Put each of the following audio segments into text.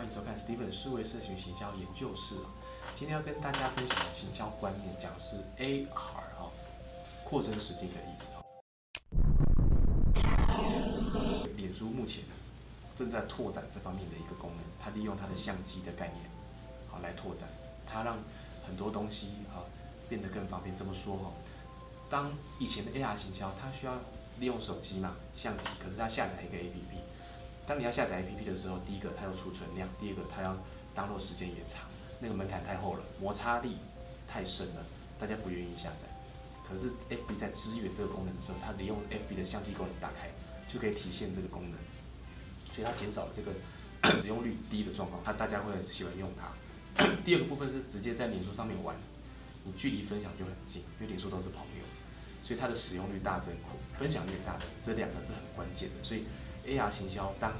欢迎收看 Steven 数位社群行销研究室啊。今天要跟大家分享的行销观念，讲是 AR 哈，扩增实境的意思哦。脸书目前正在拓展这方面的一个功能，它利用它的相机的概念，好来拓展，它让很多东西啊变得更方便。这么说哈，当以前的 AR 行销，它需要利用手机嘛相机，可是它下载一个 APP。当你要下载 APP 的时候，第一个它有储存量，第二个它要当落时间也长，那个门槛太厚了，摩擦力太深了，大家不愿意下载。可是 FB 在支援这个功能的时候，它利用 FB 的相机功能打开，就可以体现这个功能，所以它减少了这个 使用率低的状况，它大家会很喜欢用它。第二个部分是直接在脸书上面玩，你距离分享就很近，因为脸书都是朋友，所以它的使用率大增，分享率大增，这两个是很关键的，所以。AR 行销当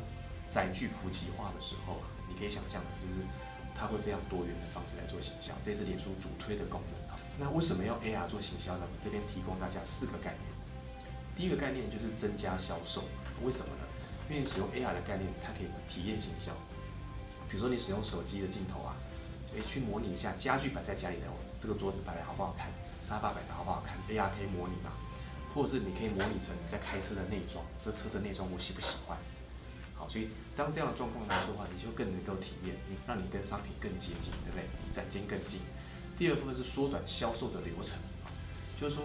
载具普及化的时候，你可以想象的就是它会非常多元的方式来做行销，这是脸书主推的功能啊。那为什么要 AR 做行销呢？这边提供大家四个概念。第一个概念就是增加销售，为什么呢？因为使用 AR 的概念，它可以体验行销。比如说你使用手机的镜头啊，以去模拟一下家具摆在家里的这个桌子摆的好不好看，沙发摆的好不好看，AR 可以模拟嘛。或者是你可以模拟成你在开车的内装，这车身内装我喜不喜欢？好，所以当这样的状况来说的话，你就更能够体验，你让你跟商品更接近，对不对？离展间更近。第二部分是缩短销售的流程，就是说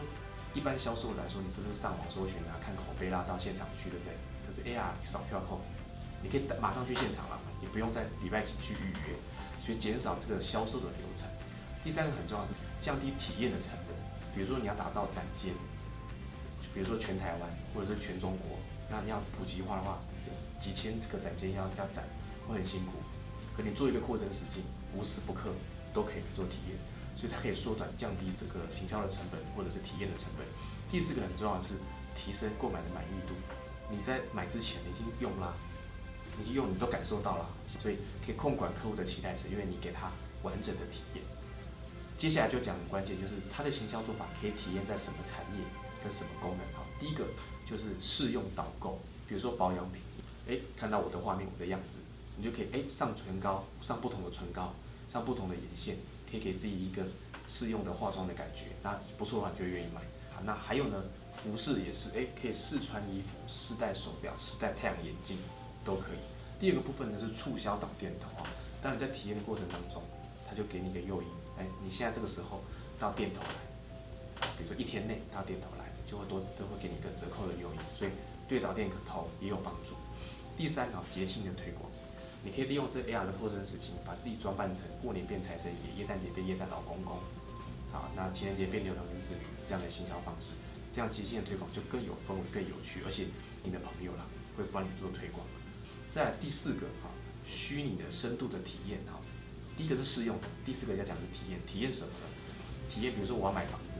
一般销售来说，你是不是上网搜寻啊，看口碑啦，到现场去，对不对？可是 AR 扫 QR code，你可以马上去现场了，你不用在礼拜几去预约，所以减少这个销售的流程。第三个很重要是降低体验的成本，比如说你要打造展间。比如说全台湾或者是全中国，那你要普及化的话，几千个展间要要展，会很辛苦。可你做一个扩增实境，无时不刻都可以做体验，所以它可以缩短、降低这个行销的成本或者是体验的成本。第四个很重要的是提升购买的满意度。你在买之前已经用啦，已经用你都感受到了，所以可以控管客户的期待值，因为你给他完整的体验。接下来就讲关键，就是它的行销做法可以体验在什么产业。什么功能啊？第一个就是试用导购，比如说保养品，哎，看到我的画面，我的样子，你就可以哎上唇膏，上不同的唇膏，上不同的眼线，可以给自己一个试用的化妆的感觉，那不错的话你就愿意买。好，那还有呢，服饰也是，哎，可以试穿衣服，试戴手表，试戴太阳眼镜，都可以。第二个部分呢是促销导电头啊，当你在体验的过程当中，他就给你一个诱因，哎，你现在这个时候到店头来，比如说一天内到店头来。就会多都会给你一个折扣的诱因，所以对导电头也有帮助。第三啊，节庆的推广，你可以利用这 AR 的扩增时期，把自己装扮成过年变财神爷，耶诞节变耶诞老公公，好，那情人节变牛郎跟织女这样的行销方式，这样节庆的推广就更有氛围、更有趣，而且你的朋友啦会帮你做推广。再第四个哈，虚拟的深度的体验哈，第一个是试用，第四个要讲的体验，体验什么呢？体验比如说我要买房子。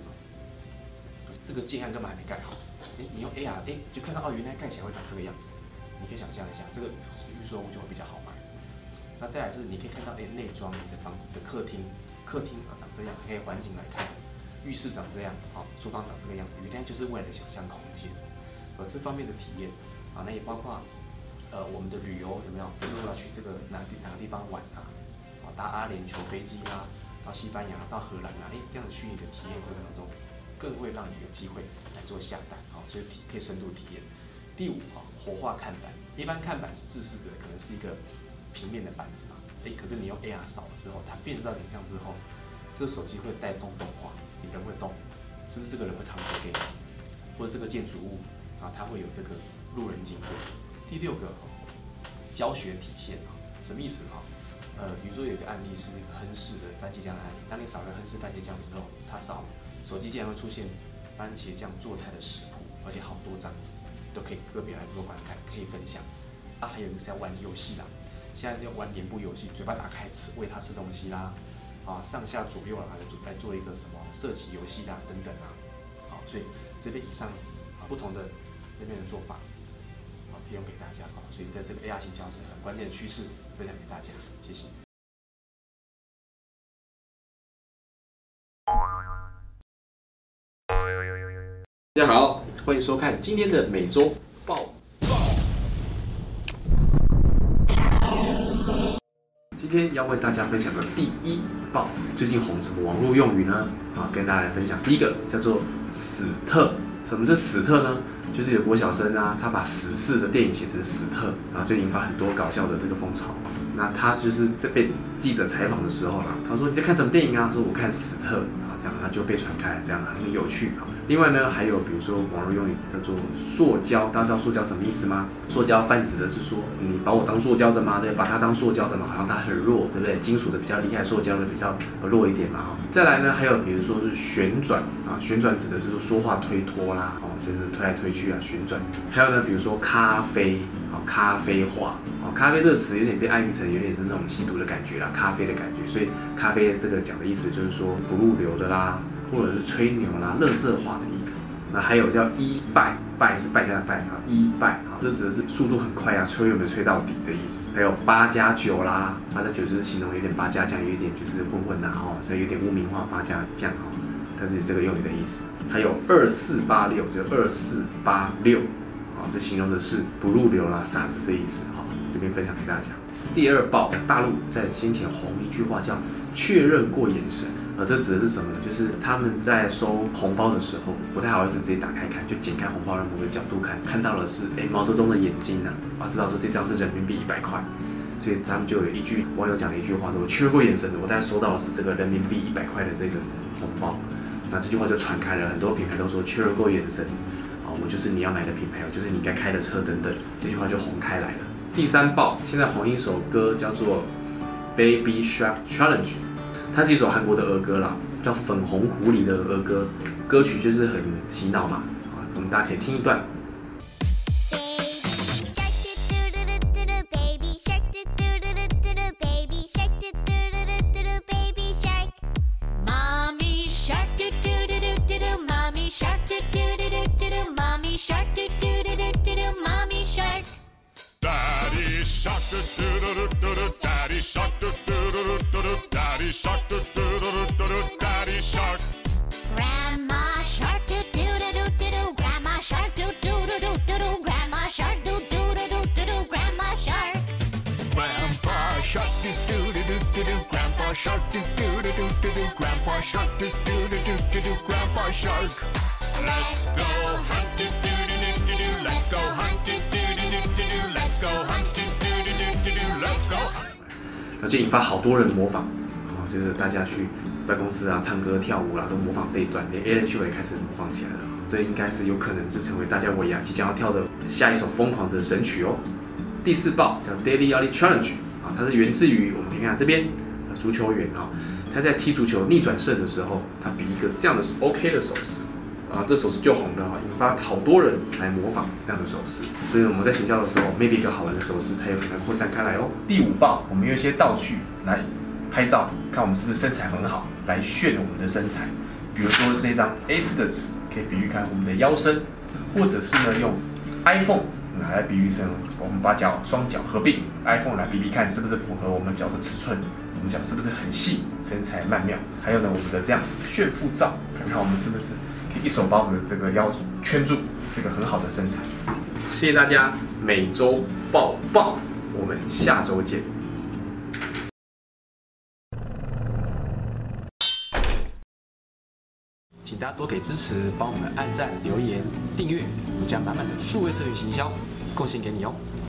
这个建案根本还没盖好，哎，你用 AR，哎，就看到哦，原来盖起来会长这个样子。你可以想象一下，这个预售屋就会比较好卖。那再来是，你可以看到，哎，内装你的房子的客厅，客厅啊长这样，可以环境来看，浴室长这样，好，厨房长这个样子，原来就是未来想象空间。呃，这方面的体验，啊，那也包括，呃，我们的旅游有没有？比如说我要去这个哪地哪个地方玩啊，啊，搭阿联酋飞机啊，到西班牙，到荷兰啊，哎，这样的虚拟的体验过程当中。更会让你有机会来做下单，好，所以可以深度体验。第五啊，活化看板，一般看板是自视的，可能是一个平面的板子嘛，哎，可是你用 AR 扫了之后，它变成到影像之后，这个手机会带动动画，你人会动，就是这个人会唱歌给你，或者这个建筑物啊，它会有这个路人经过。第六个教学体现啊，什么意思哈？呃，比如说有一个案例是那个亨氏的番茄酱的案例，当你扫了亨氏番茄酱之后，它扫。手机竟然会出现番茄酱做菜的食谱，而且好多张都可以个别来做观看，可以分享。啊，还有一个在玩游戏啦，现在在玩脸部游戏，嘴巴打开吃喂它吃东西啦，啊，上下左右啊，来做一个什么色情游戏啦等等啊，好，所以这边以上是啊不同的那边的做法，好提供给大家啊，所以在这个 AR 型教是很关键的趋势，分享给大家，谢谢。大家好，欢迎收看今天的每周报。今天要为大家分享的第一报，最近红什么网络用语呢？啊，跟大家来分享。第一个叫做“死特”，什么是“死特”呢？就是有国小生啊，他把死侍的电影写成死特，然后就引发很多搞笑的这个风潮。那他就是在被记者采访的时候啦，他说你在看什么电影啊？说我看死特，啊这样他就被传开，这样很有趣啊。另外呢，还有比如说网络用语叫做塑胶，大家知道塑胶什么意思吗？塑胶泛指的是说你把我当塑胶的吗？对，把它当塑胶的嘛，好像它很弱，对不对？金属的比较厉害，塑胶的比较弱一点嘛，哈。再来呢，还有比如说是旋转啊，旋转指的是说说话推脱啦，哦，就是推来推去啊，旋转。还有呢，比如说咖啡，啊，咖啡话，哦，咖啡这个词有点被暗喻成有点是那种吸毒的感觉啦，咖啡的感觉，所以咖啡这个讲的意思就是说不入流的啦。或者是吹牛啦、乐色话的意思。那还有叫一拜，拜是败家的败啊，一拜啊，这指的是速度很快啊，吹有没有吹到底的意思。还有八加九啦，八加九就是形容有点八加将，有一点就是混混呐哈，所以有点污名化八加将哈，但是这个用语的意思。还有二四八六，就二四八六啊，这形容的是不入流啦、傻子的意思哈。这边分享给大家。第二报，大陆在先前红一句话叫确认过眼神。呃，这指的是什么呢？就是他们在收红包的时候，不太好意思直接打开看，就剪开红包的某个角度看，看到了是哎毛泽东的眼睛呢，啊知道说这张是人民币一百块，所以他们就有一句网友讲了一句话说，我确认过眼神的，我大概收到的是这个人民币一百块的这个红包，那这句话就传开了，很多品牌都说确认过眼神，啊我就是你要买的品牌，我就是你该开的车等等，这句话就红开来了。第三爆现在红一首歌叫做 Baby Shark Challenge。它是一首韩国的儿歌啦，叫《粉红狐狸》的儿歌，歌曲就是很洗脑嘛，啊，我们大家可以听一段。shark do do do do do do grandpa shark do do do do do do grandpa shark let's go hunt do do do do do do let's go hunt do do do do do do let's go hunt do do do do do do let's go 然后就引发好多人模仿啊 就是大家去办公室啊唱歌跳舞啦都模仿这一段连 Alan 秀也开始模仿起来了这应该是有可能是成为大家尾牙即将要跳的下一首疯狂的神曲哦第四报叫 Daily Ali Challenge 啊它是源自于我们可以看这边足球员啊，他在踢足球逆转胜的时候，他比一个这样的 OK 的手势啊，这手势就红了哈，引发好多人来模仿这样的手势。所以我们在学校的时候，maybe 一个好玩的手势，它有可能扩散开来哦。第五报，我们用一些道具来拍照，看我们是不是身材很好，来炫我们的身材。比如说这张 A4 的纸，可以比喻看我们的腰身，或者是呢用 iPhone 来比喻成我们把脚双脚合并，iPhone 来比比看是不是符合我们脚的尺寸。我们脚是不是很细，身材曼妙？还有呢，我们的这样炫富照，看看我们是不是可以一手把我们的这个腰圈住，是个很好的身材。谢谢大家，每周报报，我们下周见。请大家多给支持，帮我们按赞、留言、订阅，我们将满满的数位社群行销贡献给你哦。